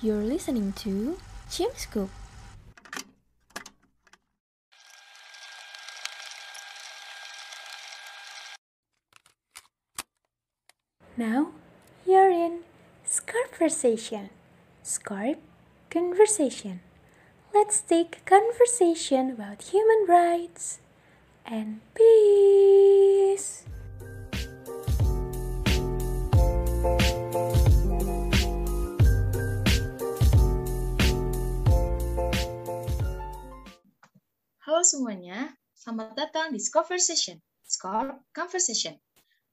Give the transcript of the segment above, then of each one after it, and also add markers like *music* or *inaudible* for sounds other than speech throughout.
You're listening to Chim Scoop. Now, you're in Scarversation. Scarp Conversation. Let's take a conversation about human rights and peace. Halo semuanya, selamat datang di Scarversation. Scar Conversation.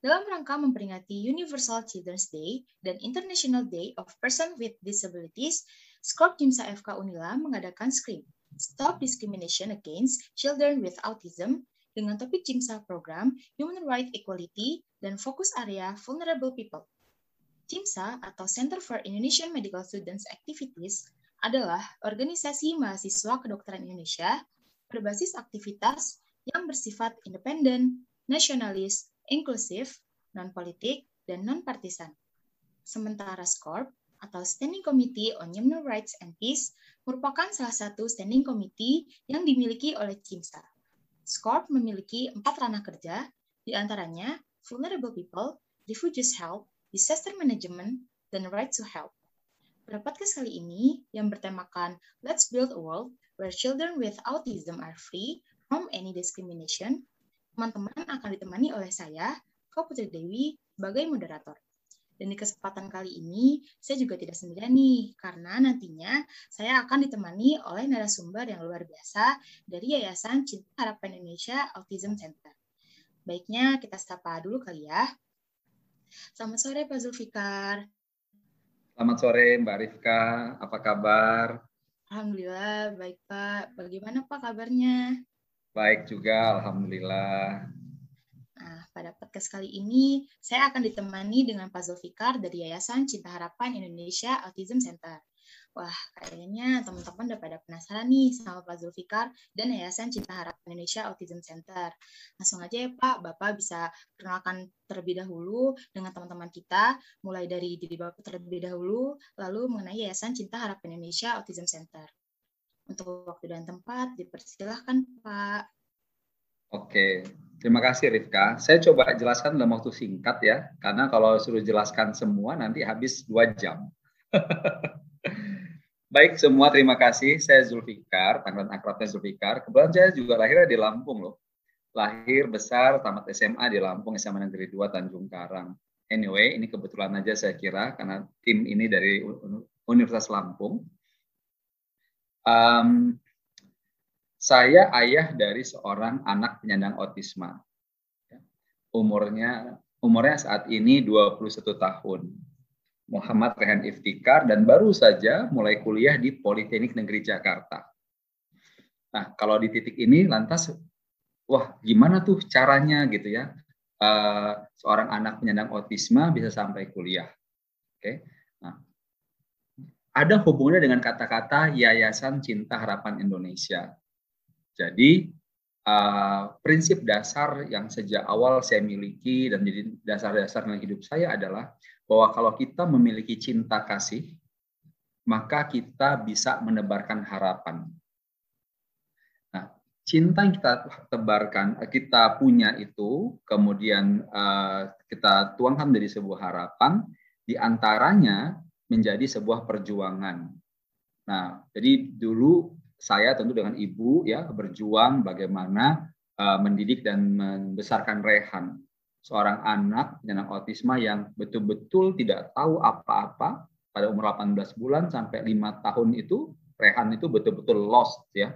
Dalam rangka memperingati Universal Children's Day dan International Day of Person with Disabilities, Skop Jimsa FK Unila mengadakan SCREAM, Stop Discrimination Against Children with Autism, dengan topik Jimsa program Human Rights Equality dan fokus area Vulnerable People. JIMSA atau Center for Indonesian Medical Students Activities adalah organisasi mahasiswa kedokteran Indonesia berbasis aktivitas yang bersifat independen, nasionalis, inklusif, non-politik, dan non-partisan. Sementara SCORP atau Standing Committee on Human Rights and Peace merupakan salah satu standing committee yang dimiliki oleh CIMSA. SCORP memiliki empat ranah kerja, di antaranya Vulnerable People, Refugees Health, Disaster Management, dan Right to Health. Pada podcast kali ini yang bertemakan Let's Build a World where children with autism are free from any discrimination, teman-teman akan ditemani oleh saya, Kau Putri Dewi, sebagai moderator. Dan di kesempatan kali ini, saya juga tidak sendirian nih, karena nantinya saya akan ditemani oleh narasumber yang luar biasa dari Yayasan Cinta Harapan Indonesia Autism Center. Baiknya, kita sapa dulu kali ya. Selamat sore, Pak Zulfikar. Selamat sore, Mbak Rifka. Apa kabar? Alhamdulillah, baik Pak. Bagaimana Pak kabarnya? Baik juga, Alhamdulillah. Nah, pada podcast kali ini, saya akan ditemani dengan Pak Zulfikar dari Yayasan Cinta Harapan Indonesia Autism Center. Wah, kayaknya teman-teman udah pada penasaran nih sama Pak Zulfikar dan Yayasan Cinta Harapan Indonesia Autism Center. Langsung aja ya Pak, Bapak bisa perkenalkan terlebih dahulu dengan teman-teman kita, mulai dari diri Bapak terlebih dahulu, lalu mengenai Yayasan Cinta Harapan Indonesia Autism Center. Untuk waktu dan tempat, dipersilahkan Pak. Oke, terima kasih Rifka. Saya coba jelaskan dalam waktu singkat ya, karena kalau suruh jelaskan semua nanti habis dua jam. *laughs* Baik semua, terima kasih. Saya Zulfikar, panggilan akrabnya Zulfikar. Kebetulan saya juga lahirnya di Lampung loh. Lahir besar, tamat SMA di Lampung, SMA Negeri 2 Tanjung Karang. Anyway, ini kebetulan aja saya kira karena tim ini dari Universitas Lampung. Um, saya ayah dari seorang anak penyandang autisma. Umurnya umurnya saat ini 21 tahun. Muhammad Rehan Iftikar dan baru saja mulai kuliah di Politeknik Negeri Jakarta. Nah, kalau di titik ini lantas wah gimana tuh caranya gitu ya uh, seorang anak penyandang autisma bisa sampai kuliah. Oke. Okay? Nah, ada hubungannya dengan kata-kata Yayasan Cinta Harapan Indonesia. Jadi uh, prinsip dasar yang sejak awal saya miliki dan jadi dasar-dasar dalam hidup saya adalah bahwa kalau kita memiliki cinta kasih, maka kita bisa menebarkan harapan. Nah, cinta yang kita tebarkan, kita punya itu, kemudian uh, kita tuangkan menjadi sebuah harapan, di antaranya menjadi sebuah perjuangan. Nah, jadi dulu saya tentu dengan ibu ya berjuang bagaimana uh, mendidik dan membesarkan Rehan seorang anak dengan autisma yang betul-betul tidak tahu apa-apa pada umur 18 bulan sampai lima tahun itu Rehan itu betul-betul lost ya.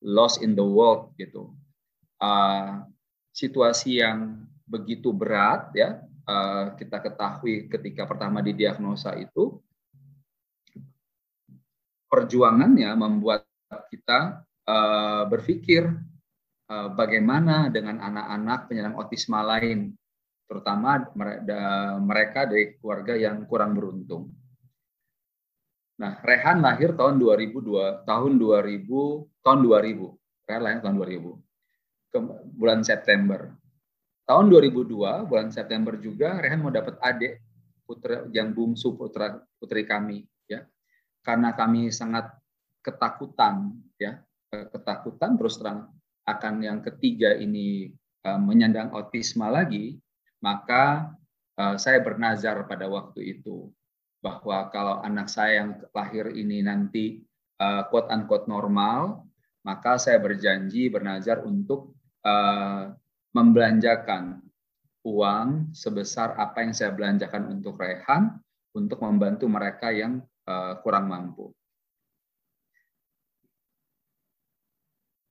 Lost in the world gitu. Uh, situasi yang begitu berat ya uh, kita ketahui ketika pertama didiagnosa itu perjuangannya membuat kita uh, berpikir bagaimana dengan anak-anak penyandang autisma lain terutama mereka dari keluarga yang kurang beruntung. Nah, Rehan lahir tahun 2002, tahun 2000, tahun 2000. Rehan lahir tahun 2000. Ke bulan September. Tahun 2002, bulan September juga Rehan mau dapat adik putra yang bungsu putra putri kami ya. karena kami sangat ketakutan ya ketakutan terus terang akan yang ketiga ini uh, menyandang autisma lagi maka uh, saya bernazar pada waktu itu bahwa kalau anak saya yang lahir ini nanti uh, quote unquote normal maka saya berjanji bernazar untuk uh, membelanjakan uang sebesar apa yang saya belanjakan untuk Rehan untuk membantu mereka yang uh, kurang mampu.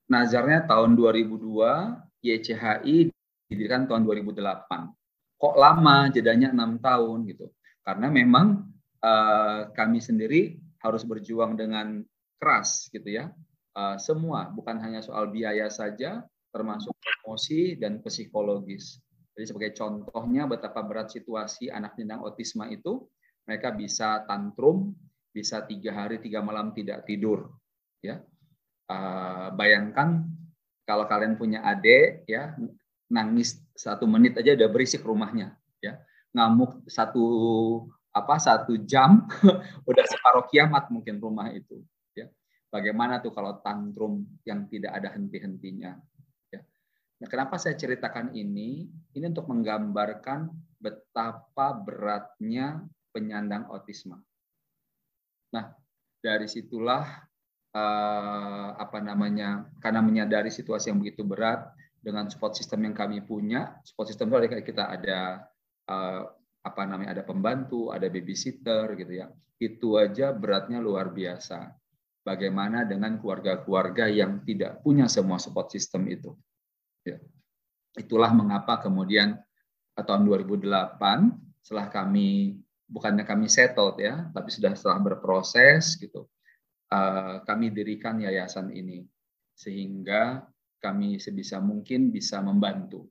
Nazarnya tahun 2002, YCHI didirikan tahun 2008. Kok lama jedanya enam tahun gitu? Karena memang uh, kami sendiri harus berjuang dengan keras gitu ya. Uh, semua bukan hanya soal biaya saja, termasuk emosi dan psikologis. Jadi sebagai contohnya betapa berat situasi anak penyandang autisma itu, mereka bisa tantrum, bisa tiga hari tiga malam tidak tidur, ya. Uh, bayangkan kalau kalian punya adik, ya nangis satu menit aja udah berisik rumahnya, ya ngamuk satu apa satu jam *laughs* udah separuh kiamat mungkin rumah itu, ya. Bagaimana tuh kalau tantrum yang tidak ada henti-hentinya? Ya. Nah, kenapa saya ceritakan ini? Ini untuk menggambarkan betapa beratnya penyandang autisma. Nah, dari situlah uh, apa namanya karena menyadari situasi yang begitu berat dengan support system yang kami punya, support system itu kita ada uh, apa namanya ada pembantu, ada babysitter gitu ya. Itu aja beratnya luar biasa. Bagaimana dengan keluarga-keluarga yang tidak punya semua support system itu? Ya. Itulah mengapa kemudian tahun 2008 setelah kami bukannya kami settled ya, tapi sudah setelah berproses gitu, uh, kami dirikan yayasan ini sehingga kami sebisa mungkin bisa membantu.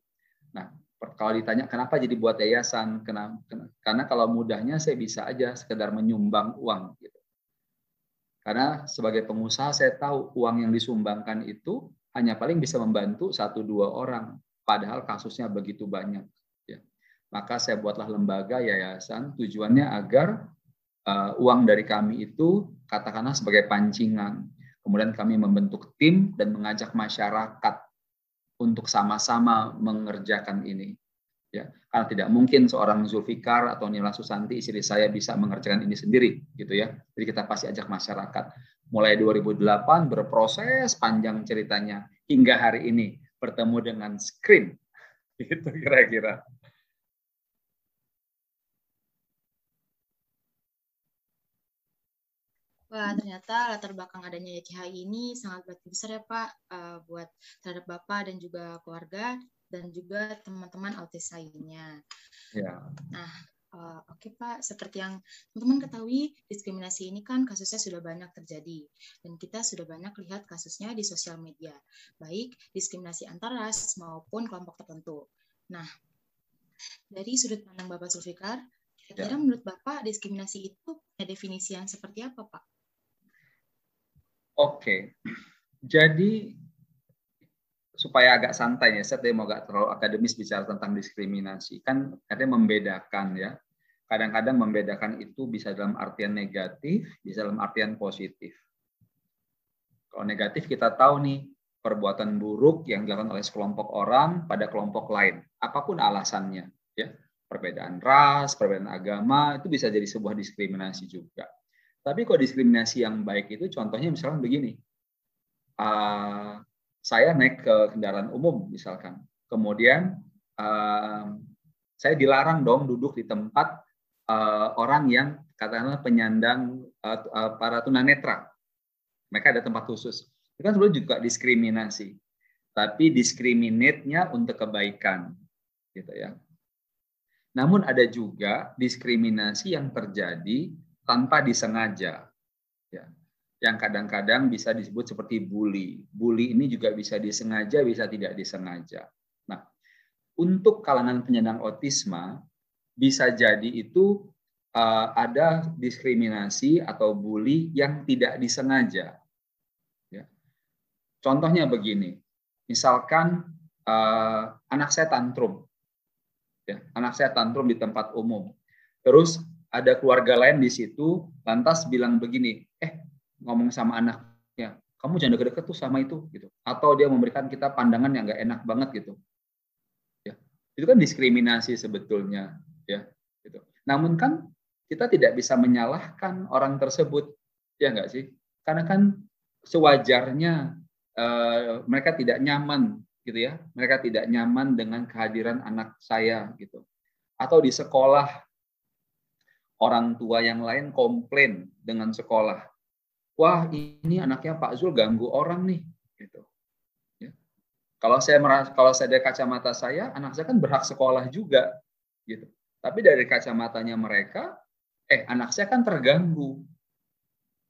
Nah, kalau ditanya kenapa jadi buat yayasan, kenapa, karena kalau mudahnya saya bisa aja sekedar menyumbang uang gitu. Karena sebagai pengusaha saya tahu uang yang disumbangkan itu hanya paling bisa membantu satu dua orang, padahal kasusnya begitu banyak. Maka saya buatlah lembaga yayasan tujuannya agar uh, uang dari kami itu katakanlah sebagai pancingan. Kemudian kami membentuk tim dan mengajak masyarakat untuk sama-sama mengerjakan ini. Ya, karena tidak mungkin seorang Zulfikar atau Nila Susanti istri saya bisa mengerjakan ini sendiri, gitu ya. Jadi kita pasti ajak masyarakat. Mulai 2008 berproses panjang ceritanya hingga hari ini bertemu dengan screen, *laughs* gitu kira-kira. Wah, ternyata latar belakang adanya YCHI ini sangat berarti besar ya Pak uh, buat terhadap Bapak dan juga keluarga dan juga teman-teman autis lainnya. Ya. Nah, uh, oke okay, Pak, seperti yang teman-teman ketahui, diskriminasi ini kan kasusnya sudah banyak terjadi dan kita sudah banyak lihat kasusnya di sosial media, baik diskriminasi antar ras maupun kelompok tertentu. Nah, dari sudut pandang Bapak Zulfikar, kira-kira ya. menurut Bapak diskriminasi itu punya definisi yang seperti apa, Pak? Oke, jadi supaya agak santai ya, saya mau agak terlalu akademis bicara tentang diskriminasi. Kan katanya membedakan ya. Kadang-kadang membedakan itu bisa dalam artian negatif, bisa dalam artian positif. Kalau negatif kita tahu nih, perbuatan buruk yang dilakukan oleh sekelompok orang pada kelompok lain, apa pun alasannya, ya perbedaan ras, perbedaan agama itu bisa jadi sebuah diskriminasi juga. Tapi kalau diskriminasi yang baik itu contohnya misalkan begini, uh, saya naik ke kendaraan umum misalkan, kemudian uh, saya dilarang dong duduk di tempat uh, orang yang katakanlah penyandang uh, para tunanetra. Mereka ada tempat khusus. Itu kan sebenarnya juga diskriminasi. Tapi diskriminatnya untuk kebaikan, gitu ya. Namun ada juga diskriminasi yang terjadi tanpa disengaja. Ya. Yang kadang-kadang bisa disebut seperti bully. Bully ini juga bisa disengaja, bisa tidak disengaja. Nah, untuk kalangan penyandang autisma, bisa jadi itu uh, ada diskriminasi atau bully yang tidak disengaja. Ya. Contohnya begini, misalkan uh, anak saya tantrum, ya, anak saya tantrum di tempat umum, terus ada keluarga lain di situ, lantas bilang begini, ngomong sama anaknya, kamu jangan deket-deket tuh sama itu gitu. Atau dia memberikan kita pandangan yang nggak enak banget gitu. Ya. Itu kan diskriminasi sebetulnya, ya. Gitu. Namun kan kita tidak bisa menyalahkan orang tersebut, ya nggak sih? Karena kan sewajarnya uh, mereka tidak nyaman gitu ya. Mereka tidak nyaman dengan kehadiran anak saya gitu. Atau di sekolah orang tua yang lain komplain dengan sekolah. Wah, ini anaknya Pak Zul ganggu orang nih gitu. Ya. Kalau saya merasa, kalau saya dari kacamata saya, anak saya kan berhak sekolah juga gitu. Tapi dari kacamatanya mereka, eh anak saya kan terganggu.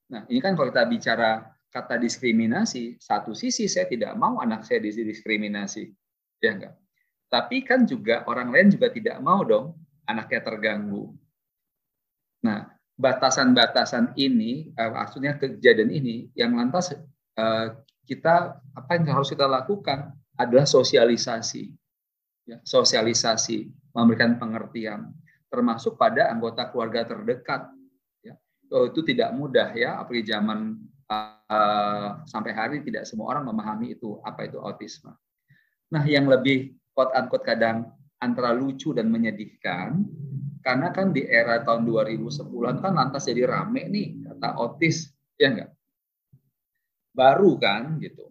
Nah, ini kan kalau kita bicara kata diskriminasi, satu sisi saya tidak mau anak saya didiskriminasi, ya enggak. Tapi kan juga orang lain juga tidak mau dong anaknya terganggu. Nah, batasan-batasan ini, uh, maksudnya kejadian ini, yang lantas uh, kita apa yang harus kita lakukan adalah sosialisasi, ya, sosialisasi, memberikan pengertian, termasuk pada anggota keluarga terdekat. Ya. Oh, itu tidak mudah ya, apalagi zaman uh, sampai hari tidak semua orang memahami itu apa itu autisme. Nah, yang lebih quote unquote kadang antara lucu dan menyedihkan karena kan di era tahun 2010-an kan lantas jadi rame nih kata autis ya enggak? Baru kan gitu.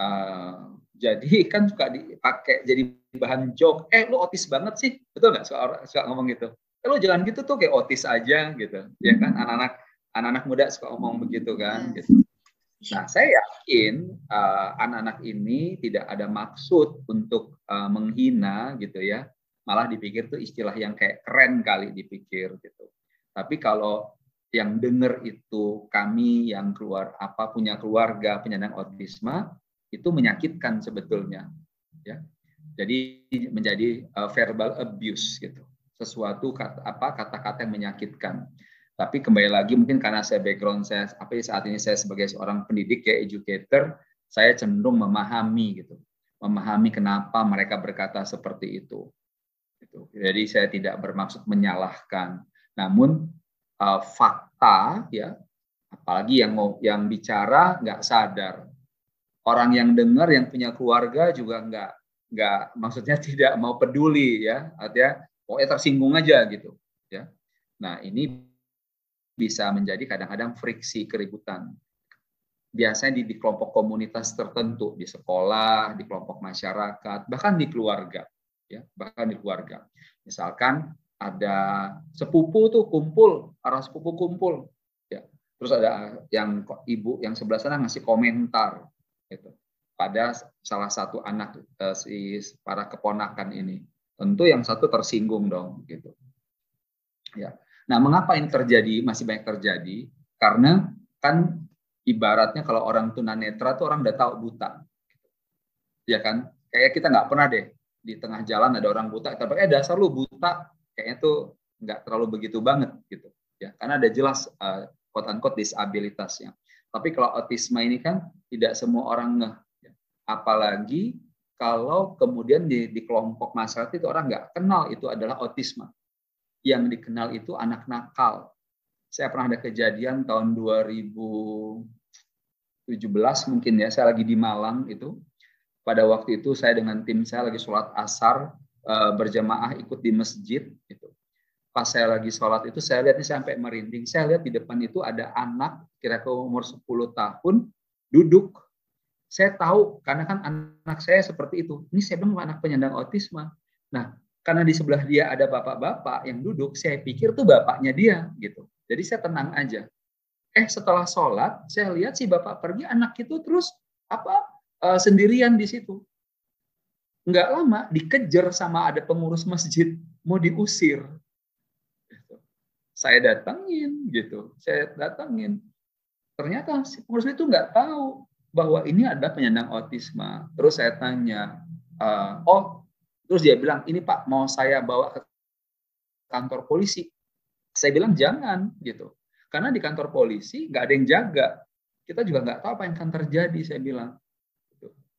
Uh, jadi kan suka dipakai jadi bahan joke. Eh lu autis banget sih? Betul nggak suka, suka ngomong gitu? Eh lu jangan gitu tuh kayak autis aja gitu. Ya kan? Anak-anak anak-anak muda suka ngomong begitu kan iya. gitu. Nah, saya yakin uh, anak-anak ini tidak ada maksud untuk uh, menghina gitu ya. Malah dipikir tuh istilah yang kayak keren kali dipikir gitu. Tapi kalau yang dengar itu kami yang keluar apa punya keluarga penyandang autisme itu menyakitkan sebetulnya ya. Jadi menjadi uh, verbal abuse gitu. Sesuatu kata apa kata-kata yang menyakitkan. Tapi kembali lagi mungkin karena saya background saya apa saat ini saya sebagai seorang pendidik ya educator, saya cenderung memahami gitu. Memahami kenapa mereka berkata seperti itu. Gitu. Jadi saya tidak bermaksud menyalahkan. Namun uh, fakta ya apalagi yang mau yang bicara nggak sadar. Orang yang dengar yang punya keluarga juga nggak nggak maksudnya *laughs* tidak mau peduli ya artinya pokoknya tersinggung aja gitu ya nah ini bisa menjadi kadang-kadang friksi keributan. Biasanya di, di kelompok komunitas tertentu, di sekolah, di kelompok masyarakat, bahkan di keluarga, ya, bahkan di keluarga. Misalkan ada sepupu tuh kumpul, arah sepupu kumpul, ya. Terus ada yang ibu yang sebelah sana ngasih komentar, gitu, pada salah satu anak eh, si para keponakan ini. Tentu yang satu tersinggung dong, gitu. Ya, Nah, mengapa ini terjadi masih banyak terjadi? Karena kan ibaratnya kalau orang tunanetra tuh orang udah tahu buta. Ya kan? Kayak kita nggak pernah deh di tengah jalan ada orang buta, tapi eh dasar lu buta, kayaknya tuh nggak terlalu begitu banget gitu. Ya, karena ada jelas uh, quote unquote disabilitasnya. Tapi kalau autisme ini kan tidak semua orang ngeh. Ya. Apalagi kalau kemudian di, di kelompok masyarakat itu orang nggak kenal itu adalah autisme yang dikenal itu anak nakal. Saya pernah ada kejadian tahun 2017 mungkin ya, saya lagi di Malang itu. Pada waktu itu saya dengan tim saya lagi sholat asar eh, berjamaah ikut di masjid itu. Pas saya lagi sholat itu saya lihat ini sampai merinding. Saya lihat di depan itu ada anak kira-kira umur 10 tahun duduk. Saya tahu karena kan anak saya seperti itu. Ini saya bilang anak penyandang autisme. Nah, karena di sebelah dia ada bapak-bapak yang duduk, saya pikir tuh bapaknya dia gitu. Jadi saya tenang aja. Eh setelah sholat, saya lihat si bapak pergi, anak itu terus apa uh, sendirian di situ. Nggak lama dikejar sama ada pengurus masjid, mau diusir. Gitu. Saya datangin gitu, saya datangin. Ternyata si pengurus itu nggak tahu bahwa ini ada penyandang autisme. Terus saya tanya, uh, oh Terus dia bilang, ini Pak mau saya bawa ke kantor polisi. Saya bilang jangan gitu. Karena di kantor polisi nggak ada yang jaga. Kita juga nggak tahu apa yang akan terjadi, saya bilang.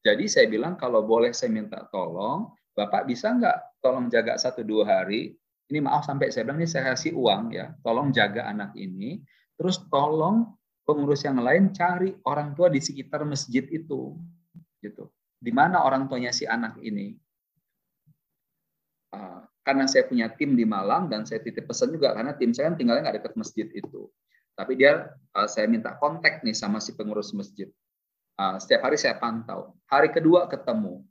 Jadi saya bilang kalau boleh saya minta tolong, Bapak bisa nggak tolong jaga satu dua hari. Ini maaf sampai saya bilang ini saya kasih uang ya, tolong jaga anak ini. Terus tolong pengurus yang lain cari orang tua di sekitar masjid itu, gitu. Di mana orang tuanya si anak ini? Uh, karena saya punya tim di Malang dan saya titip pesan juga karena tim saya kan tinggalnya nggak dekat masjid itu. Tapi dia uh, saya minta kontak nih sama si pengurus masjid. Uh, setiap hari saya pantau. Hari kedua ketemu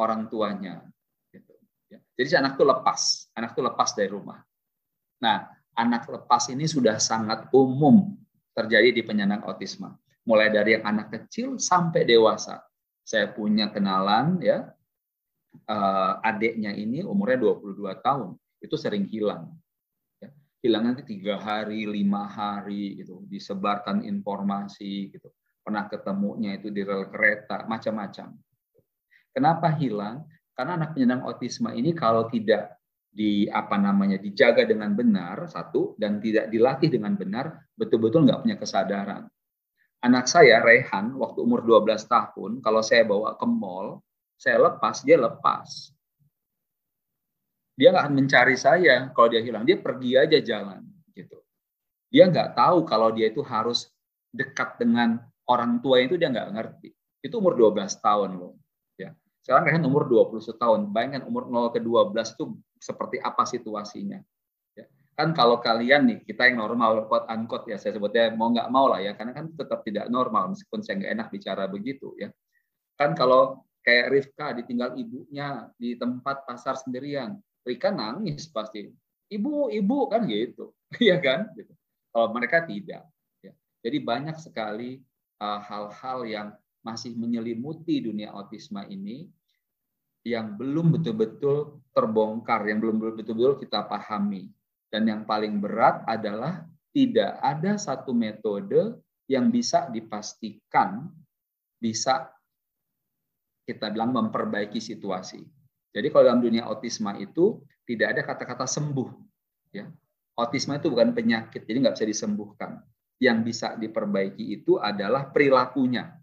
orang tuanya. Gitu. Ya. Jadi anak tuh lepas, anak tuh lepas dari rumah. Nah, anak lepas ini sudah sangat umum terjadi di penyandang autisme. Mulai dari yang anak kecil sampai dewasa. Saya punya kenalan ya, uh, adiknya ini umurnya 22 tahun, itu sering hilang. Ya. Hilang nanti tiga hari, lima hari, gitu, disebarkan informasi, gitu. Pernah ketemunya itu di rel kereta, macam-macam. Kenapa hilang? Karena anak penyandang autisme ini kalau tidak di apa namanya dijaga dengan benar satu dan tidak dilatih dengan benar betul-betul nggak punya kesadaran. Anak saya Rehan waktu umur 12 tahun kalau saya bawa ke mall saya lepas dia lepas dia nggak akan mencari saya kalau dia hilang dia pergi aja jalan gitu dia nggak tahu kalau dia itu harus dekat dengan orang tua itu dia nggak ngerti itu umur 12 tahun loh sekarang kan umur 21 tahun. Bayangkan umur 0 ke 12 itu seperti apa situasinya. Ya. Kan kalau kalian nih, kita yang normal, quote unquote ya, saya sebutnya mau nggak mau lah ya, karena kan tetap tidak normal, meskipun saya nggak enak bicara begitu ya. Kan kalau kayak Rifka ditinggal ibunya di tempat pasar sendirian, Rika nangis pasti. Ibu, ibu kan gitu, *laughs* iya kan? Gitu. Kalau mereka tidak. Ya. Jadi banyak sekali hal-hal uh, yang masih menyelimuti dunia autisme ini yang belum betul-betul terbongkar, yang belum betul-betul kita pahami. Dan yang paling berat adalah tidak ada satu metode yang bisa dipastikan bisa kita bilang memperbaiki situasi. Jadi kalau dalam dunia autisme itu tidak ada kata-kata sembuh. Ya. Autisme itu bukan penyakit, jadi nggak bisa disembuhkan. Yang bisa diperbaiki itu adalah perilakunya.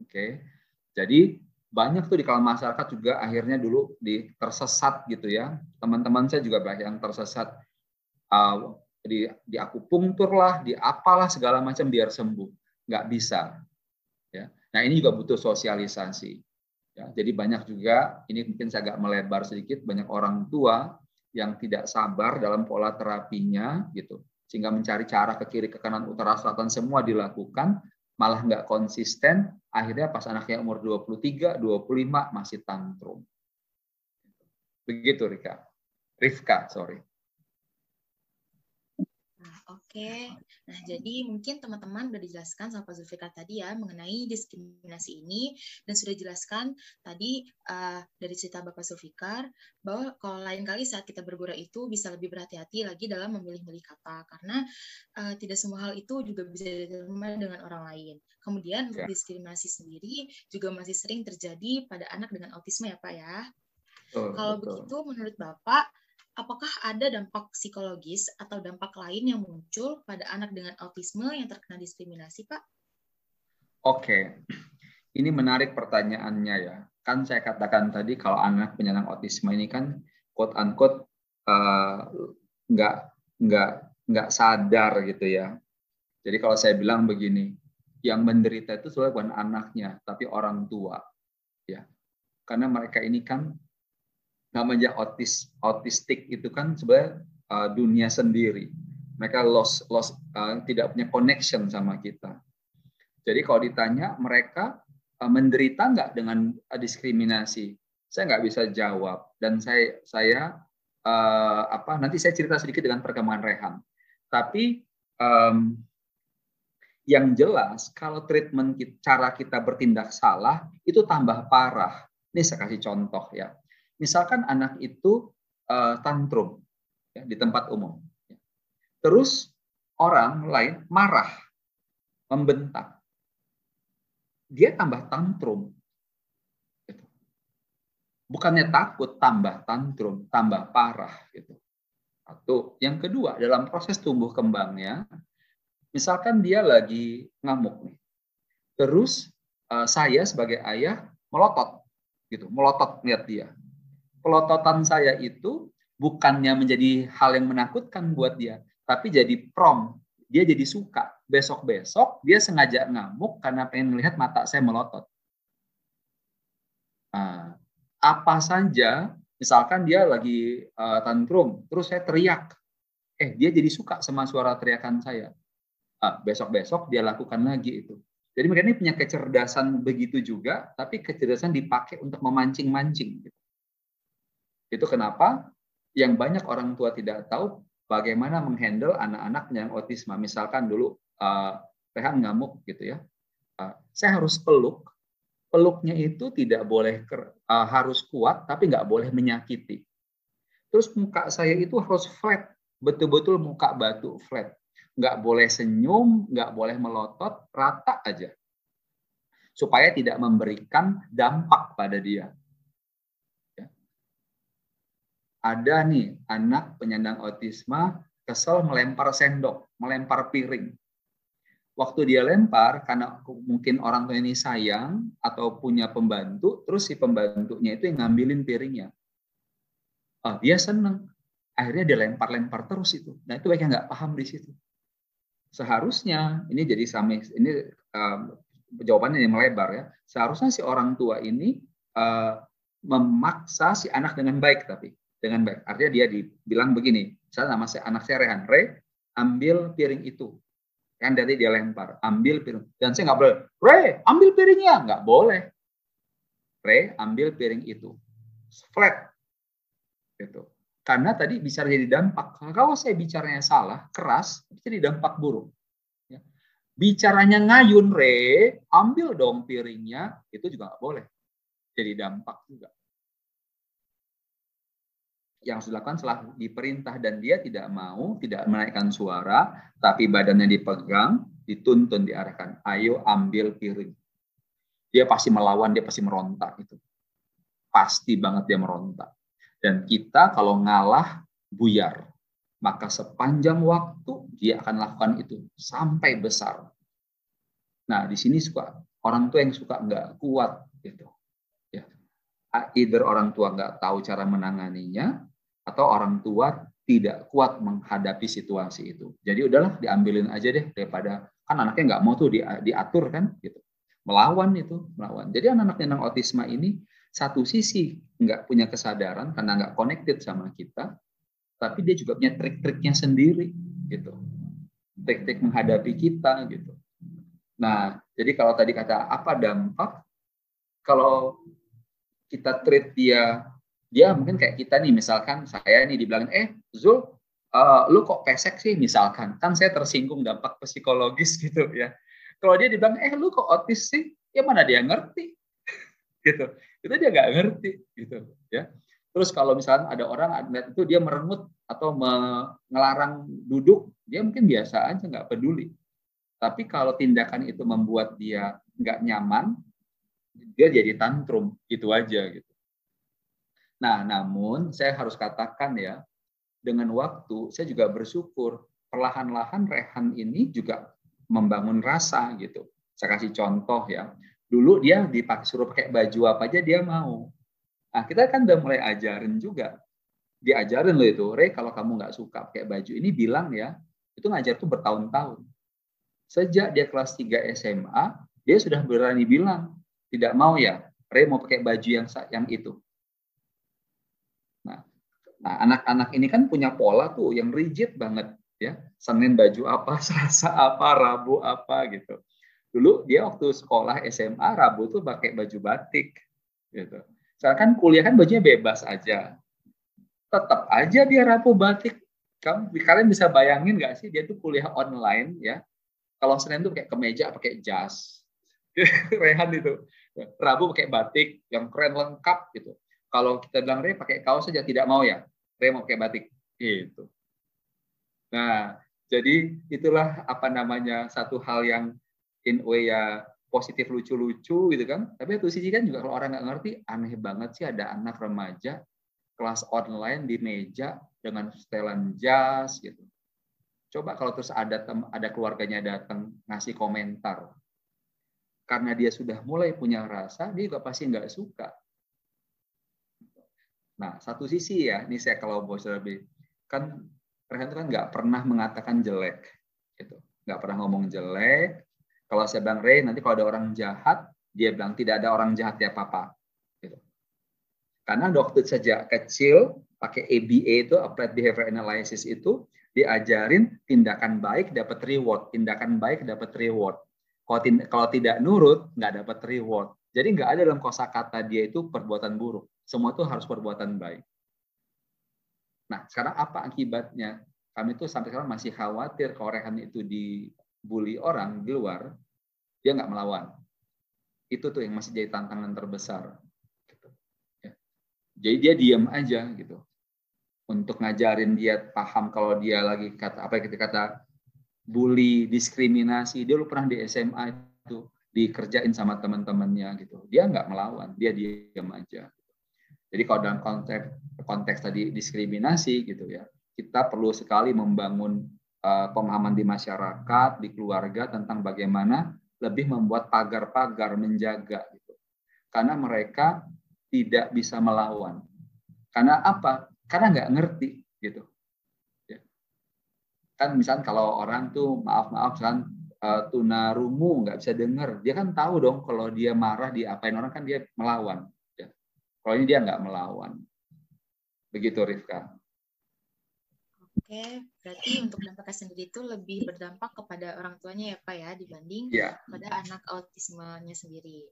Oke, jadi banyak tuh di kalangan masyarakat juga akhirnya dulu di tersesat gitu ya. Teman-teman saya juga banyak yang tersesat uh, di di akupunktur lah, di apalah segala macam biar sembuh. Nggak bisa. Ya. Nah ini juga butuh sosialisasi. Ya, jadi banyak juga, ini mungkin saya agak melebar sedikit, banyak orang tua yang tidak sabar dalam pola terapinya gitu, sehingga mencari cara ke kiri, ke kanan, utara, selatan semua dilakukan, malah nggak konsisten, akhirnya pas anaknya umur 23, 25 masih tantrum. Begitu Rika. Rifka, sorry. Oke, nah jadi mungkin teman-teman udah dijelaskan sama Pak Zulfikar tadi ya mengenai diskriminasi ini dan sudah dijelaskan tadi uh, dari cerita Bapak Zulfikar bahwa kalau lain kali saat kita bergurau itu bisa lebih berhati-hati lagi dalam memilih-milih kata karena uh, tidak semua hal itu juga bisa diterima dengan orang lain. Kemudian ya. diskriminasi sendiri juga masih sering terjadi pada anak dengan autisme ya Pak ya. Oh, kalau betul. begitu menurut Bapak apakah ada dampak psikologis atau dampak lain yang muncul pada anak dengan autisme yang terkena diskriminasi, Pak? Oke, ini menarik pertanyaannya ya. Kan saya katakan tadi kalau anak penyandang autisme ini kan quote unquote uh, nggak nggak nggak sadar gitu ya. Jadi kalau saya bilang begini, yang menderita itu sebenarnya bukan anaknya, tapi orang tua, ya. Karena mereka ini kan namanya autis autistik itu kan sebenarnya uh, dunia sendiri. Mereka lost lost uh, tidak punya connection sama kita. Jadi kalau ditanya mereka uh, menderita nggak dengan uh, diskriminasi, saya nggak bisa jawab. Dan saya saya uh, apa nanti saya cerita sedikit dengan perkembangan Rehan. Tapi um, yang jelas kalau treatment cara kita bertindak salah itu tambah parah. Ini saya kasih contoh ya Misalkan anak itu uh, tantrum ya, di tempat umum. Ya. Terus orang lain marah, membentak. Dia tambah tantrum. Gitu. Bukannya takut, tambah tantrum, tambah parah. Gitu. Atau yang kedua, dalam proses tumbuh kembangnya, misalkan dia lagi ngamuk nih. Terus uh, saya sebagai ayah melotot gitu, melotot lihat dia pelototan saya itu bukannya menjadi hal yang menakutkan buat dia, tapi jadi prom, dia jadi suka. Besok-besok dia sengaja ngamuk karena pengen melihat mata saya melotot. Nah, apa saja, misalkan dia lagi uh, tantrum, terus saya teriak, eh dia jadi suka sama suara teriakan saya. Ah, besok-besok dia lakukan lagi itu. Jadi mereka ini punya kecerdasan begitu juga, tapi kecerdasan dipakai untuk memancing-mancing. Gitu. Itu kenapa yang banyak orang tua tidak tahu bagaimana menghandle anak-anak yang autisme. Misalkan dulu uh, Rehan ngamuk gitu ya, uh, saya harus peluk. Peluknya itu tidak boleh uh, harus kuat, tapi nggak boleh menyakiti. Terus muka saya itu harus flat, betul-betul muka batu flat. Nggak boleh senyum, nggak boleh melotot, rata aja. Supaya tidak memberikan dampak pada dia ada nih anak penyandang autisme kesel melempar sendok, melempar piring. Waktu dia lempar, karena mungkin orang tua ini sayang atau punya pembantu, terus si pembantunya itu yang ngambilin piringnya. Oh, dia seneng. Akhirnya dia lempar-lempar terus itu. Nah itu banyak nggak paham di situ. Seharusnya ini jadi sami ini uh, jawabannya yang melebar ya. Seharusnya si orang tua ini uh, memaksa si anak dengan baik tapi dengan baik. Artinya dia dibilang begini, saya nama saya anak saya Rehan, Re, ambil piring itu. Kan dari dia lempar, ambil piring. Dan saya nggak boleh, Re, ambil piringnya. Nggak boleh. Re, ambil piring itu. Flat. Gitu. Karena tadi bicara jadi dampak. Kalau saya bicaranya salah, keras, jadi dampak buruk. Ya. Bicaranya ngayun, Re, ambil dong piringnya, itu juga nggak boleh. Jadi dampak juga yang dilakukan setelah diperintah dan dia tidak mau, tidak menaikkan suara, tapi badannya dipegang, dituntun, diarahkan, ayo ambil piring. Dia pasti melawan, dia pasti merontak itu. Pasti banget dia merontak. Dan kita kalau ngalah, buyar. Maka sepanjang waktu dia akan lakukan itu sampai besar. Nah, di sini suka orang tua yang suka nggak kuat gitu. Ya. Either orang tua nggak tahu cara menanganinya, atau orang tua tidak kuat menghadapi situasi itu. Jadi udahlah diambilin aja deh daripada kan anaknya nggak mau tuh di, diatur kan gitu. Melawan itu, melawan. Jadi anak-anak yang autisme ini satu sisi nggak punya kesadaran karena nggak connected sama kita, tapi dia juga punya trik-triknya sendiri gitu. Trik-trik menghadapi kita gitu. Nah, jadi kalau tadi kata apa dampak kalau kita treat dia dia mungkin kayak kita nih misalkan saya nih dibilang eh Zul uh, lu kok pesek sih? Misalkan. Kan saya tersinggung dampak psikologis *laughs* gitu ya. Kalau dia dibilang eh lu kok otis sih? Ya mana dia ngerti? *laughs* Gitu. Itu dia nggak ngerti gitu ya. Terus kalau misalkan ada orang itu dia merengut atau mengelarang duduk dia mungkin biasa aja nggak peduli. Tapi kalau tindakan itu membuat dia nggak nyaman dia jadi tantrum. Gitu aja gitu Nah, namun saya harus katakan ya, dengan waktu saya juga bersyukur perlahan-lahan Rehan ini juga membangun rasa gitu. Saya kasih contoh ya. Dulu dia dipakai suruh pakai baju apa aja dia mau. Nah, kita kan udah mulai ajarin juga. Diajarin loh itu, Re kalau kamu nggak suka pakai baju ini bilang ya, itu ngajar tuh bertahun-tahun. Sejak dia kelas 3 SMA, dia sudah berani bilang, tidak mau ya, Re mau pakai baju yang yang itu. Nah, anak-anak ini kan punya pola tuh yang rigid banget ya. Senin baju apa, *laughs* Selasa apa, Rabu apa gitu. Dulu dia waktu sekolah SMA Rabu tuh pakai baju batik gitu. Sekarang kan kuliah kan bajunya bebas aja. Tetap aja dia Rabu batik. Kamu kalian bisa bayangin nggak sih dia tuh kuliah online ya. Kalau Senin tuh pakai kemeja, pakai jas. *laughs* Rehan itu. Rabu pakai batik yang keren lengkap gitu. Kalau kita bilang Re pakai kaos saja tidak mau ya, Re mau pakai batik. Gitu. Nah, jadi itulah apa namanya satu hal yang in way ya positif lucu-lucu gitu kan. Tapi satu sisi kan juga kalau orang nggak ngerti aneh banget sih ada anak remaja kelas online di meja dengan setelan jas gitu. Coba kalau terus ada ada keluarganya datang ngasih komentar. Karena dia sudah mulai punya rasa, dia juga pasti nggak suka. Nah, satu sisi ya, ini saya kalau bos lebih kan Rehan kan nggak pernah mengatakan jelek, Gitu. Nggak pernah ngomong jelek. Kalau saya bilang Ray, nanti kalau ada orang jahat, dia bilang tidak ada orang jahat ya papa. Gitu. Karena dokter sejak kecil pakai ABA itu Applied Behavior Analysis itu diajarin tindakan baik dapat reward, tindakan baik dapat reward. Kalau, kalau tidak nurut nggak dapat reward. Jadi nggak ada dalam kosakata dia itu perbuatan buruk. Semua itu harus perbuatan baik. Nah, sekarang apa akibatnya? Kami tuh sampai sekarang masih khawatir kalau itu dibully orang di luar, dia nggak melawan. Itu tuh yang masih jadi tantangan terbesar. Gitu. Ya. Jadi dia diam aja gitu. Untuk ngajarin dia paham kalau dia lagi kata apa kita kata bully, diskriminasi. Dia lu pernah di SMA itu dikerjain sama teman-temannya gitu. Dia nggak melawan, dia diam aja. Jadi kalau dalam konteks konteks tadi diskriminasi gitu ya, kita perlu sekali membangun uh, pemahaman di masyarakat, di keluarga tentang bagaimana lebih membuat pagar-pagar menjaga gitu. Karena mereka tidak bisa melawan. Karena apa? Karena nggak ngerti gitu. Ya. Kan misalnya kalau orang tuh maaf-maaf kan uh, tunarungu nggak bisa dengar, dia kan tahu dong kalau dia marah diapain orang kan dia melawan. Kalau ini dia nggak melawan. Begitu Rifka. Oke, berarti *clears throat* untuk dampaknya sendiri itu lebih berdampak kepada orang tuanya ya Pak ya dibanding yeah. pada anak autismenya sendiri.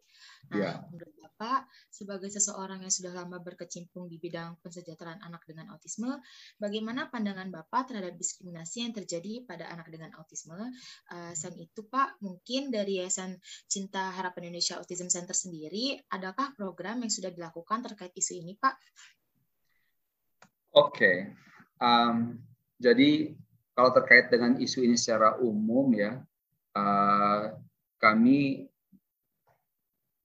Nah, yeah. menurut Bapak sebagai seseorang yang sudah lama berkecimpung di bidang pensejahteraan anak dengan autisme, bagaimana pandangan Bapak terhadap diskriminasi yang terjadi pada anak dengan autisme? Uh, selain itu Pak, mungkin dari Yayasan Cinta Harapan Indonesia Autism Center sendiri, adakah program yang sudah dilakukan terkait isu ini Pak? Oke, okay. um, jadi kalau terkait dengan isu ini secara umum ya, uh, kami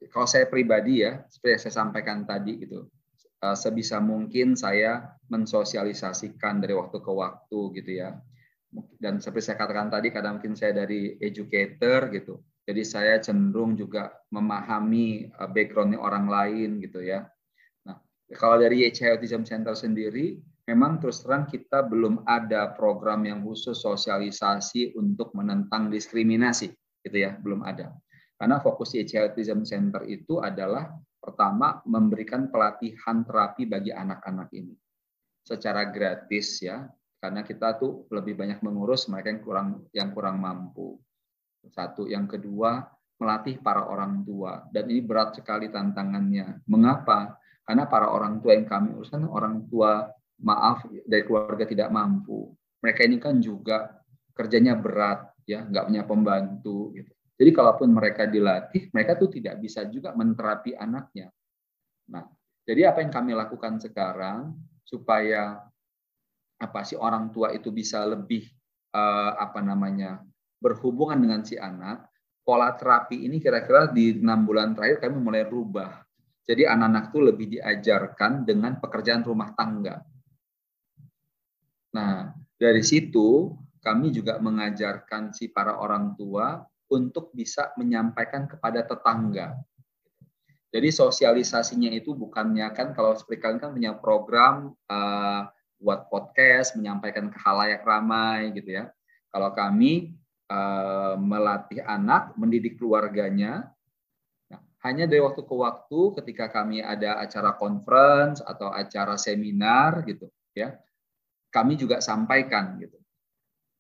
kalau saya pribadi ya, seperti yang saya sampaikan tadi gitu, uh, sebisa mungkin saya mensosialisasikan dari waktu ke waktu gitu ya. Dan seperti saya katakan tadi, kadang mungkin saya dari educator gitu, jadi saya cenderung juga memahami uh, backgroundnya orang lain gitu ya. Nah, kalau dari YCI Autism Center sendiri, memang terus terang kita belum ada program yang khusus sosialisasi untuk menentang diskriminasi, gitu ya, belum ada. Karena fokus EC Autism Center itu adalah pertama memberikan pelatihan terapi bagi anak-anak ini secara gratis ya, karena kita tuh lebih banyak mengurus mereka yang kurang yang kurang mampu. Satu, yang kedua melatih para orang tua dan ini berat sekali tantangannya. Mengapa? Karena para orang tua yang kami uruskan orang tua maaf dari keluarga tidak mampu. Mereka ini kan juga kerjanya berat, ya nggak punya pembantu. Gitu. Jadi kalaupun mereka dilatih, mereka tuh tidak bisa juga menterapi anaknya. Nah, jadi apa yang kami lakukan sekarang supaya apa sih orang tua itu bisa lebih uh, apa namanya berhubungan dengan si anak, pola terapi ini kira-kira di enam bulan terakhir kami mulai rubah. Jadi anak-anak tuh lebih diajarkan dengan pekerjaan rumah tangga. Nah, dari situ kami juga mengajarkan si para orang tua untuk bisa menyampaikan kepada tetangga. Jadi sosialisasinya itu bukannya kan kalau seperti kalian kan punya program uh, buat podcast menyampaikan ke halayak ramai gitu ya. Kalau kami uh, melatih anak, mendidik keluarganya, nah, hanya dari waktu ke waktu ketika kami ada acara conference atau acara seminar gitu ya kami juga sampaikan gitu.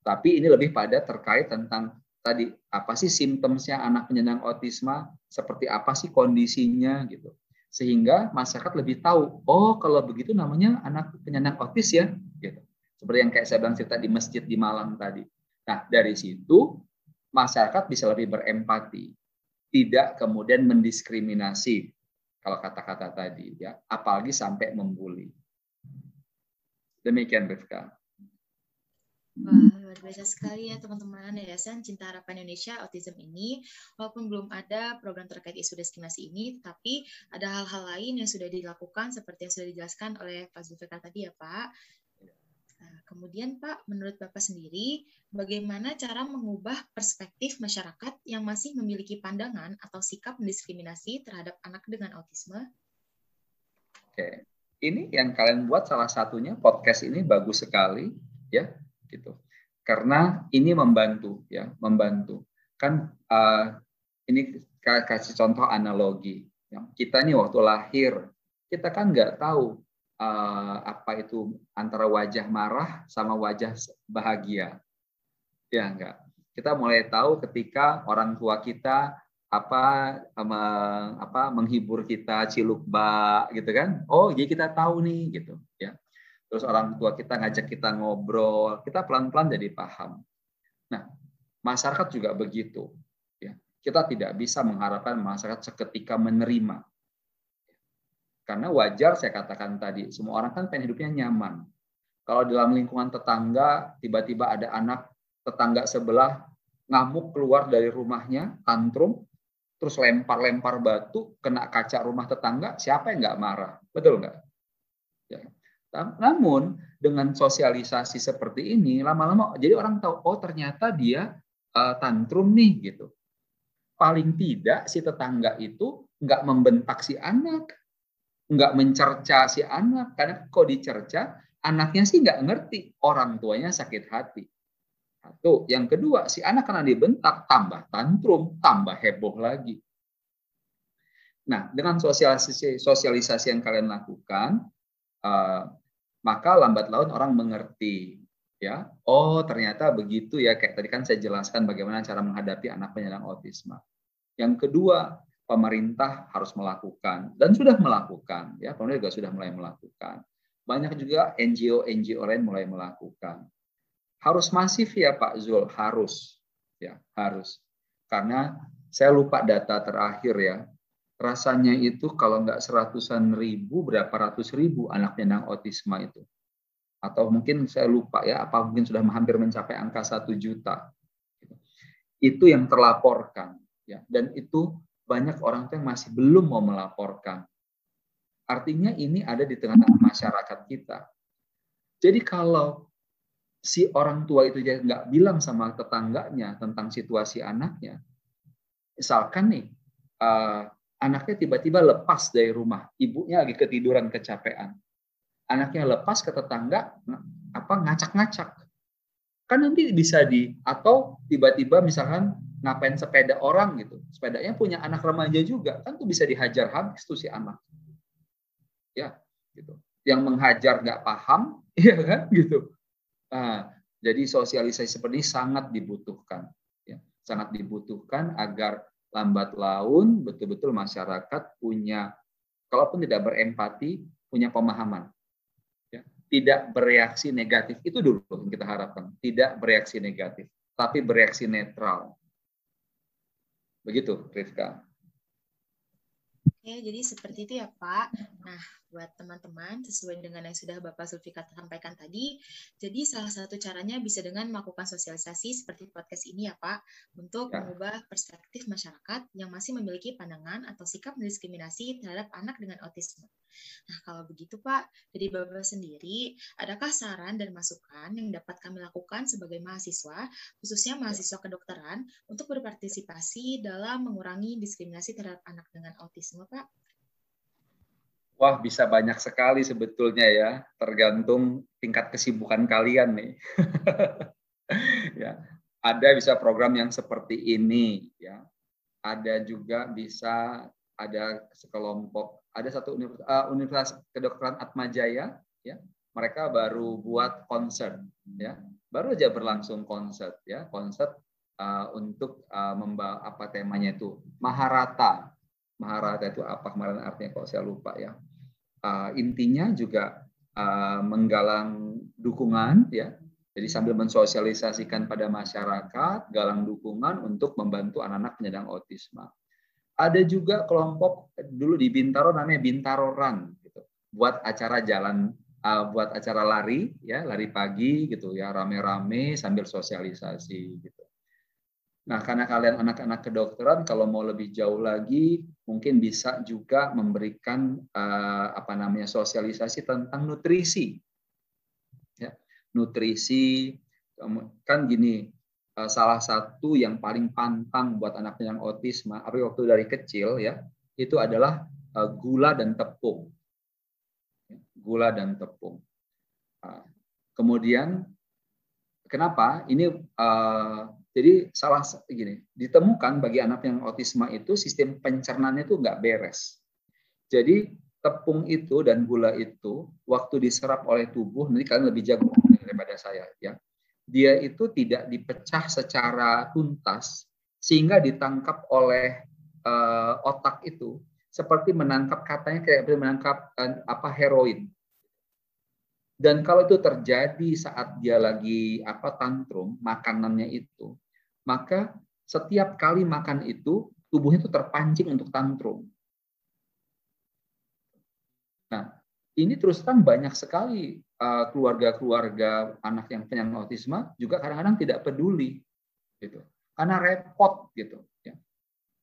Tapi ini lebih pada terkait tentang tadi apa sih simptomnya anak penyandang autisme, seperti apa sih kondisinya gitu. Sehingga masyarakat lebih tahu, oh kalau begitu namanya anak penyandang autis ya gitu. Seperti yang kayak saya bilang cerita di masjid di Malang tadi. Nah, dari situ masyarakat bisa lebih berempati, tidak kemudian mendiskriminasi kalau kata-kata tadi ya, apalagi sampai membuli. Demikian Rifka. Wah, luar biasa sekali ya teman-teman Yayasan Cinta Harapan Indonesia Autism ini. Walaupun belum ada program terkait isu diskriminasi ini, tapi ada hal-hal lain yang sudah dilakukan seperti yang sudah dijelaskan oleh Pak Zulfikar tadi ya Pak. Nah, kemudian Pak, menurut Bapak sendiri, bagaimana cara mengubah perspektif masyarakat yang masih memiliki pandangan atau sikap mendiskriminasi terhadap anak dengan autisme? Oke, ini yang kalian buat salah satunya podcast ini bagus sekali ya gitu. karena ini membantu ya membantu kan uh, ini kasih contoh analogi ya. kita nih waktu lahir kita kan nggak tahu uh, apa itu antara wajah marah sama wajah bahagia ya enggak kita mulai tahu ketika orang tua kita apa apa menghibur kita ciluk bak gitu kan? Oh jadi kita tahu nih gitu ya. Terus orang tua kita ngajak kita ngobrol kita pelan-pelan jadi paham. Nah masyarakat juga begitu ya. Kita tidak bisa mengharapkan masyarakat seketika menerima. Karena wajar saya katakan tadi semua orang kan pengen hidupnya nyaman. Kalau dalam lingkungan tetangga tiba-tiba ada anak tetangga sebelah ngamuk keluar dari rumahnya tantrum terus lempar-lempar batu kena kaca rumah tetangga, siapa yang nggak marah? Betul nggak? Ya. Namun dengan sosialisasi seperti ini, lama-lama jadi orang tahu, oh ternyata dia uh, tantrum nih gitu. Paling tidak si tetangga itu nggak membentak si anak, nggak mencerca si anak, karena kok dicerca, anaknya sih nggak ngerti orang tuanya sakit hati. Satu. Yang kedua, si anak karena dibentak, tambah tantrum, tambah heboh lagi. Nah, dengan sosialisasi, sosialisasi yang kalian lakukan, uh, maka lambat laun orang mengerti. ya Oh, ternyata begitu ya. Kayak tadi kan saya jelaskan bagaimana cara menghadapi anak penyandang autisme. Yang kedua, pemerintah harus melakukan dan sudah melakukan ya pemerintah juga sudah mulai melakukan banyak juga NGO NGO lain mulai melakukan harus masif ya Pak Zul, harus. Ya, harus. Karena saya lupa data terakhir ya. Rasanya itu kalau nggak seratusan ribu, berapa ratus ribu anak penyandang autisme itu. Atau mungkin saya lupa ya, apa mungkin sudah hampir mencapai angka satu juta. Itu yang terlaporkan. ya Dan itu banyak orang yang masih belum mau melaporkan. Artinya ini ada di tengah-tengah masyarakat kita. Jadi kalau si orang tua itu nggak bilang sama tetangganya tentang situasi anaknya, misalkan nih uh, anaknya tiba-tiba lepas dari rumah, ibunya lagi ketiduran kecapean, anaknya lepas ke tetangga apa ngacak-ngacak, kan nanti bisa di atau tiba-tiba misalkan ngapain sepeda orang gitu, sepedanya punya anak remaja juga, kan tuh bisa dihajar habis tuh si anak, ya gitu. Yang menghajar nggak paham, *laughs* ya kan gitu Nah, jadi sosialisasi seperti ini sangat dibutuhkan, ya. sangat dibutuhkan agar lambat laun betul-betul masyarakat punya, kalaupun tidak berempati, punya pemahaman, ya. tidak bereaksi negatif itu dulu yang kita harapkan, tidak bereaksi negatif, tapi bereaksi netral. Begitu, Rifka. Oke, jadi seperti itu ya Pak. Nah, buat teman-teman, sesuai dengan yang sudah Bapak Sulfikat sampaikan tadi, jadi salah satu caranya bisa dengan melakukan sosialisasi seperti podcast ini ya Pak, untuk ya. mengubah perspektif masyarakat yang masih memiliki pandangan atau sikap mendiskriminasi terhadap anak dengan autisme. Nah, kalau begitu Pak, dari Bapak sendiri, adakah saran dan masukan yang dapat kami lakukan sebagai mahasiswa, khususnya mahasiswa kedokteran, untuk berpartisipasi dalam mengurangi diskriminasi terhadap anak dengan autisme, Pak? Wah, bisa banyak sekali sebetulnya ya, tergantung tingkat kesibukan kalian nih. *laughs* ya, ada bisa program yang seperti ini ya. Ada juga bisa ada sekelompok ada satu universitas, uh, universitas kedokteran Atmajaya ya. Mereka baru buat konser ya. Baru aja berlangsung konser ya. Konser uh, untuk uh, membawa apa temanya itu? Maharata. Maharata itu apa kemarin artinya kalau saya lupa ya uh, intinya juga uh, menggalang dukungan ya jadi sambil mensosialisasikan pada masyarakat galang dukungan untuk membantu anak-anak penyandang autisme ada juga kelompok dulu di Bintaro namanya Bintaro Run gitu. Buat acara jalan uh, buat acara lari ya, lari pagi gitu ya, rame-rame sambil sosialisasi gitu. Nah, karena kalian anak-anak kedokteran kalau mau lebih jauh lagi mungkin bisa juga memberikan uh, apa namanya sosialisasi tentang nutrisi. Ya, nutrisi kan gini, Eh, salah satu yang paling pantang buat anak yang autisme, apa waktu dari kecil ya, itu adalah eh, gula dan tepung. Gula dan tepung. Ah, kemudian kenapa? Ini uh, jadi salah gini, ditemukan bagi anak yang autisma itu sistem pencernaannya itu nggak beres. Jadi tepung itu dan gula itu waktu diserap oleh tubuh, nanti kalian lebih jago daripada saya ya. Dia itu tidak dipecah secara tuntas sehingga ditangkap oleh uh, otak itu seperti menangkap katanya kayak menangkap uh, apa heroin. Dan kalau itu terjadi saat dia lagi apa tantrum makanannya itu, maka setiap kali makan itu tubuhnya itu terpancing untuk tantrum. Nah, ini terus terang banyak sekali uh, keluarga-keluarga anak yang penyandang autisme juga kadang-kadang tidak peduli gitu. Karena repot gitu ya.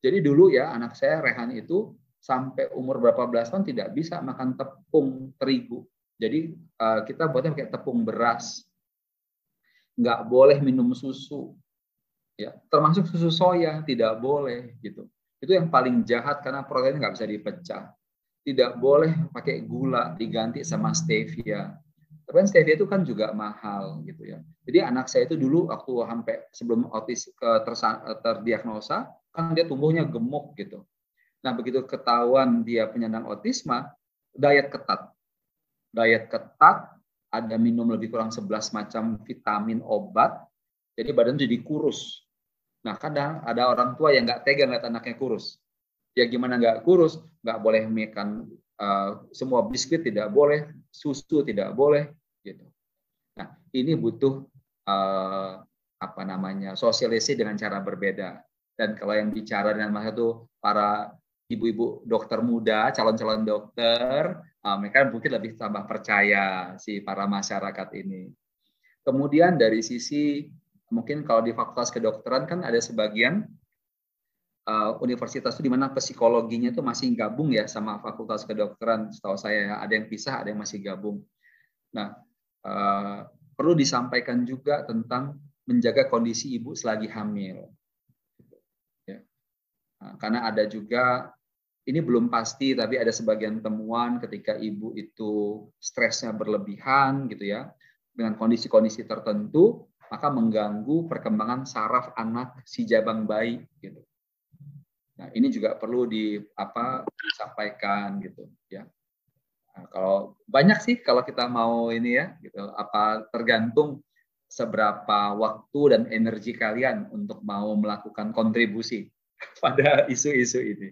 Jadi dulu ya anak saya Rehan itu sampai umur berapa belas tahun tidak bisa makan tepung terigu. Jadi uh, kita buatnya pakai tepung beras. Nggak boleh minum susu. Ya, termasuk susu soya tidak boleh gitu. Itu yang paling jahat karena proteinnya nggak bisa dipecah. Tidak boleh pakai gula diganti sama stevia. Tapi kan stevia itu kan juga mahal gitu ya. Jadi anak saya itu dulu waktu sampai sebelum autis ke terdiagnosa kan dia tumbuhnya gemuk gitu Nah, begitu ketahuan dia penyandang autisme, diet ketat. Diet ketat, ada minum lebih kurang 11 macam vitamin obat, jadi badan jadi kurus. Nah, kadang ada orang tua yang nggak tega ngeliat anaknya kurus. Ya gimana nggak kurus? Nggak boleh makan uh, semua biskuit tidak boleh, susu tidak boleh, gitu. Nah, ini butuh uh, apa namanya sosialisasi dengan cara berbeda. Dan kalau yang bicara dengan masa itu para ibu-ibu dokter muda, calon-calon dokter, uh, mereka mungkin lebih tambah percaya si para masyarakat ini. Kemudian dari sisi mungkin kalau di fakultas kedokteran kan ada sebagian uh, universitas itu di mana psikologinya itu masih gabung ya sama fakultas kedokteran. Setahu saya ya, ada yang pisah, ada yang masih gabung. Nah, uh, perlu disampaikan juga tentang menjaga kondisi ibu selagi hamil. Ya. Nah, karena ada juga ini belum pasti tapi ada sebagian temuan ketika ibu itu stresnya berlebihan gitu ya dengan kondisi-kondisi tertentu maka mengganggu perkembangan saraf anak si jabang bayi gitu. Nah, ini juga perlu di apa disampaikan gitu ya. Nah, kalau banyak sih kalau kita mau ini ya gitu apa tergantung seberapa waktu dan energi kalian untuk mau melakukan kontribusi *laughs* pada isu-isu ini.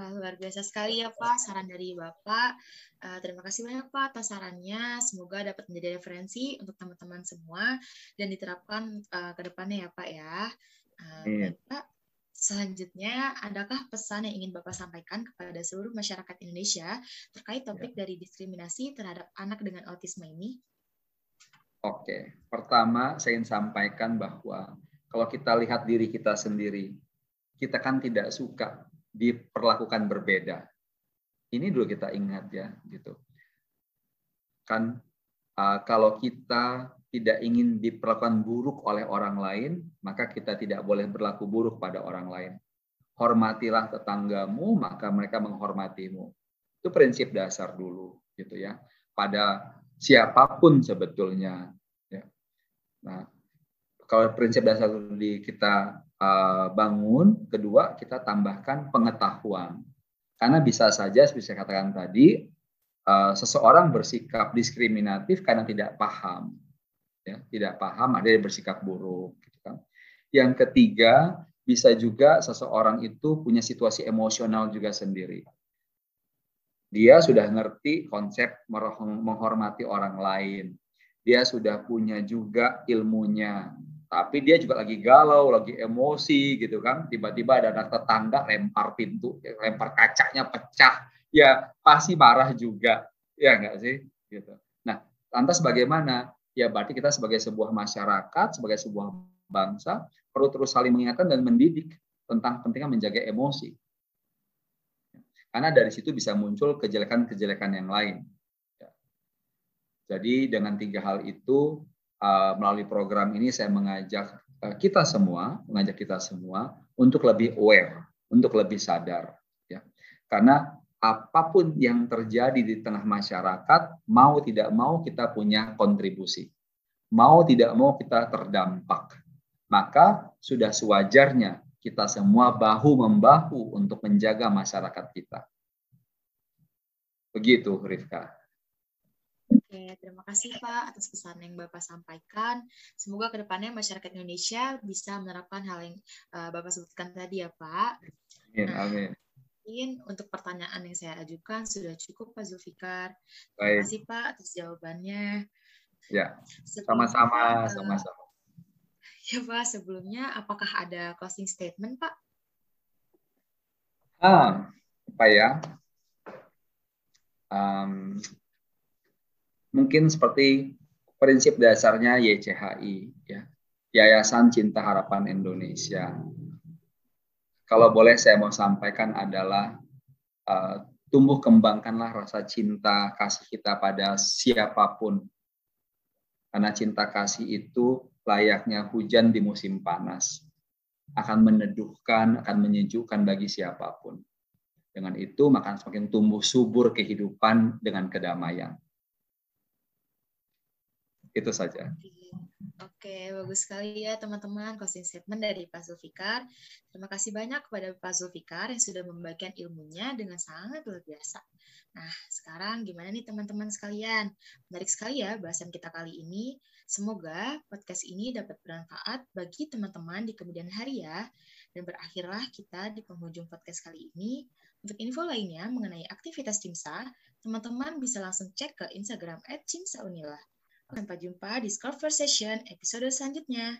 Wah, luar biasa sekali ya Pak, saran dari Bapak. Uh, terima kasih banyak Pak atas sarannya. Semoga dapat menjadi referensi untuk teman-teman semua dan diterapkan uh, ke depannya ya Pak ya. Uh, yeah. Pak, selanjutnya adakah pesan yang ingin Bapak sampaikan kepada seluruh masyarakat Indonesia terkait topik yeah. dari diskriminasi terhadap anak dengan autisme ini? Oke, pertama saya ingin sampaikan bahwa kalau kita lihat diri kita sendiri, kita kan tidak suka diperlakukan berbeda. Ini dulu kita ingat ya, gitu. Kan uh, kalau kita tidak ingin diperlakukan buruk oleh orang lain, maka kita tidak boleh berlaku buruk pada orang lain. Hormatilah tetanggamu, maka mereka menghormatimu. Itu prinsip dasar dulu, gitu ya. Pada siapa pun sebetulnya. Ya. Nah, kalau prinsip dasar di kita bangun, kedua kita tambahkan pengetahuan. Karena bisa saja, seperti saya katakan tadi, uh, seseorang bersikap diskriminatif karena tidak paham, ya, tidak paham ada yang bersikap buruk. Gitu kan. Yang ketiga, bisa juga seseorang itu punya situasi emosional juga sendiri. Dia sudah ngerti konsep menghormati orang lain. Dia sudah punya juga ilmunya tapi dia juga lagi galau, lagi emosi gitu kan. Tiba-tiba ada anak tetangga lempar pintu, lempar kacanya pecah, ya pasti marah juga, ya enggak sih? Gitu. Nah, lantas bagaimana? Ya berarti kita sebagai sebuah masyarakat, sebagai sebuah bangsa perlu terus saling mengingatkan dan mendidik tentang pentingnya menjaga emosi. Karena dari situ bisa muncul kejelekan-kejelekan yang lain. Jadi dengan tiga hal itu melalui program ini saya mengajak uh, kita semua, mengajak kita semua untuk lebih aware, untuk lebih sadar, ya. Karena apa pun yang terjadi di tengah masyarakat, mau tidak mau kita punya kontribusi. Mau tidak mau kita terdampak. Maka sudah sewajarnya kita semua bahu-membahu untuk menjaga masyarakat kita. Begitu, Rifka. Oke, terima kasih Pak atas pesan yang Bapak sampaikan. Semoga ke depannya masyarakat Indonesia bisa menerapkan hal yang uh, Bapak sebutkan tadi ya Pak. Amin, nah, amin. Mungkin untuk pertanyaan yang saya ajukan sudah cukup Pak Zulfikar. Terima kasih Pak atas jawabannya. Ya, sama-sama, sama-sama. Ya Pak, sebelumnya apakah ada closing statement Pak? Ah, apa ya? Um, mungkin seperti prinsip dasarnya YCHI, ya, Yayasan Cinta Harapan Indonesia. Kalau boleh saya mau sampaikan adalah uh, tumbuh kembangkanlah rasa cinta kasih kita pada siapa pun. Karena cinta kasih itu layaknya hujan di musim panas. Akan meneduhkan, akan menyejukkan bagi siapa pun. Dengan itu, maka semakin tumbuh subur kehidupan dengan kedamaian. Itu saja. Oke, bagus sekali ya teman-teman closing statement dari Pak Zulfikar. Terima kasih banyak kepada Pak Zulfikar yang sudah membagikan ilmunya dengan sangat luar biasa. Nah, sekarang gimana nih teman-teman sekalian? Menarik sekali ya bahasan kita kali ini. Semoga podcast ini dapat bermanfaat bagi teman-teman di kemudian hari ya. Dan berakhirlah kita di penghujung podcast kali ini. Untuk info lainnya mengenai aktivitas CIMSA, teman-teman bisa langsung cek ke Instagram at Sampai jumpa di Conversation episode selanjutnya.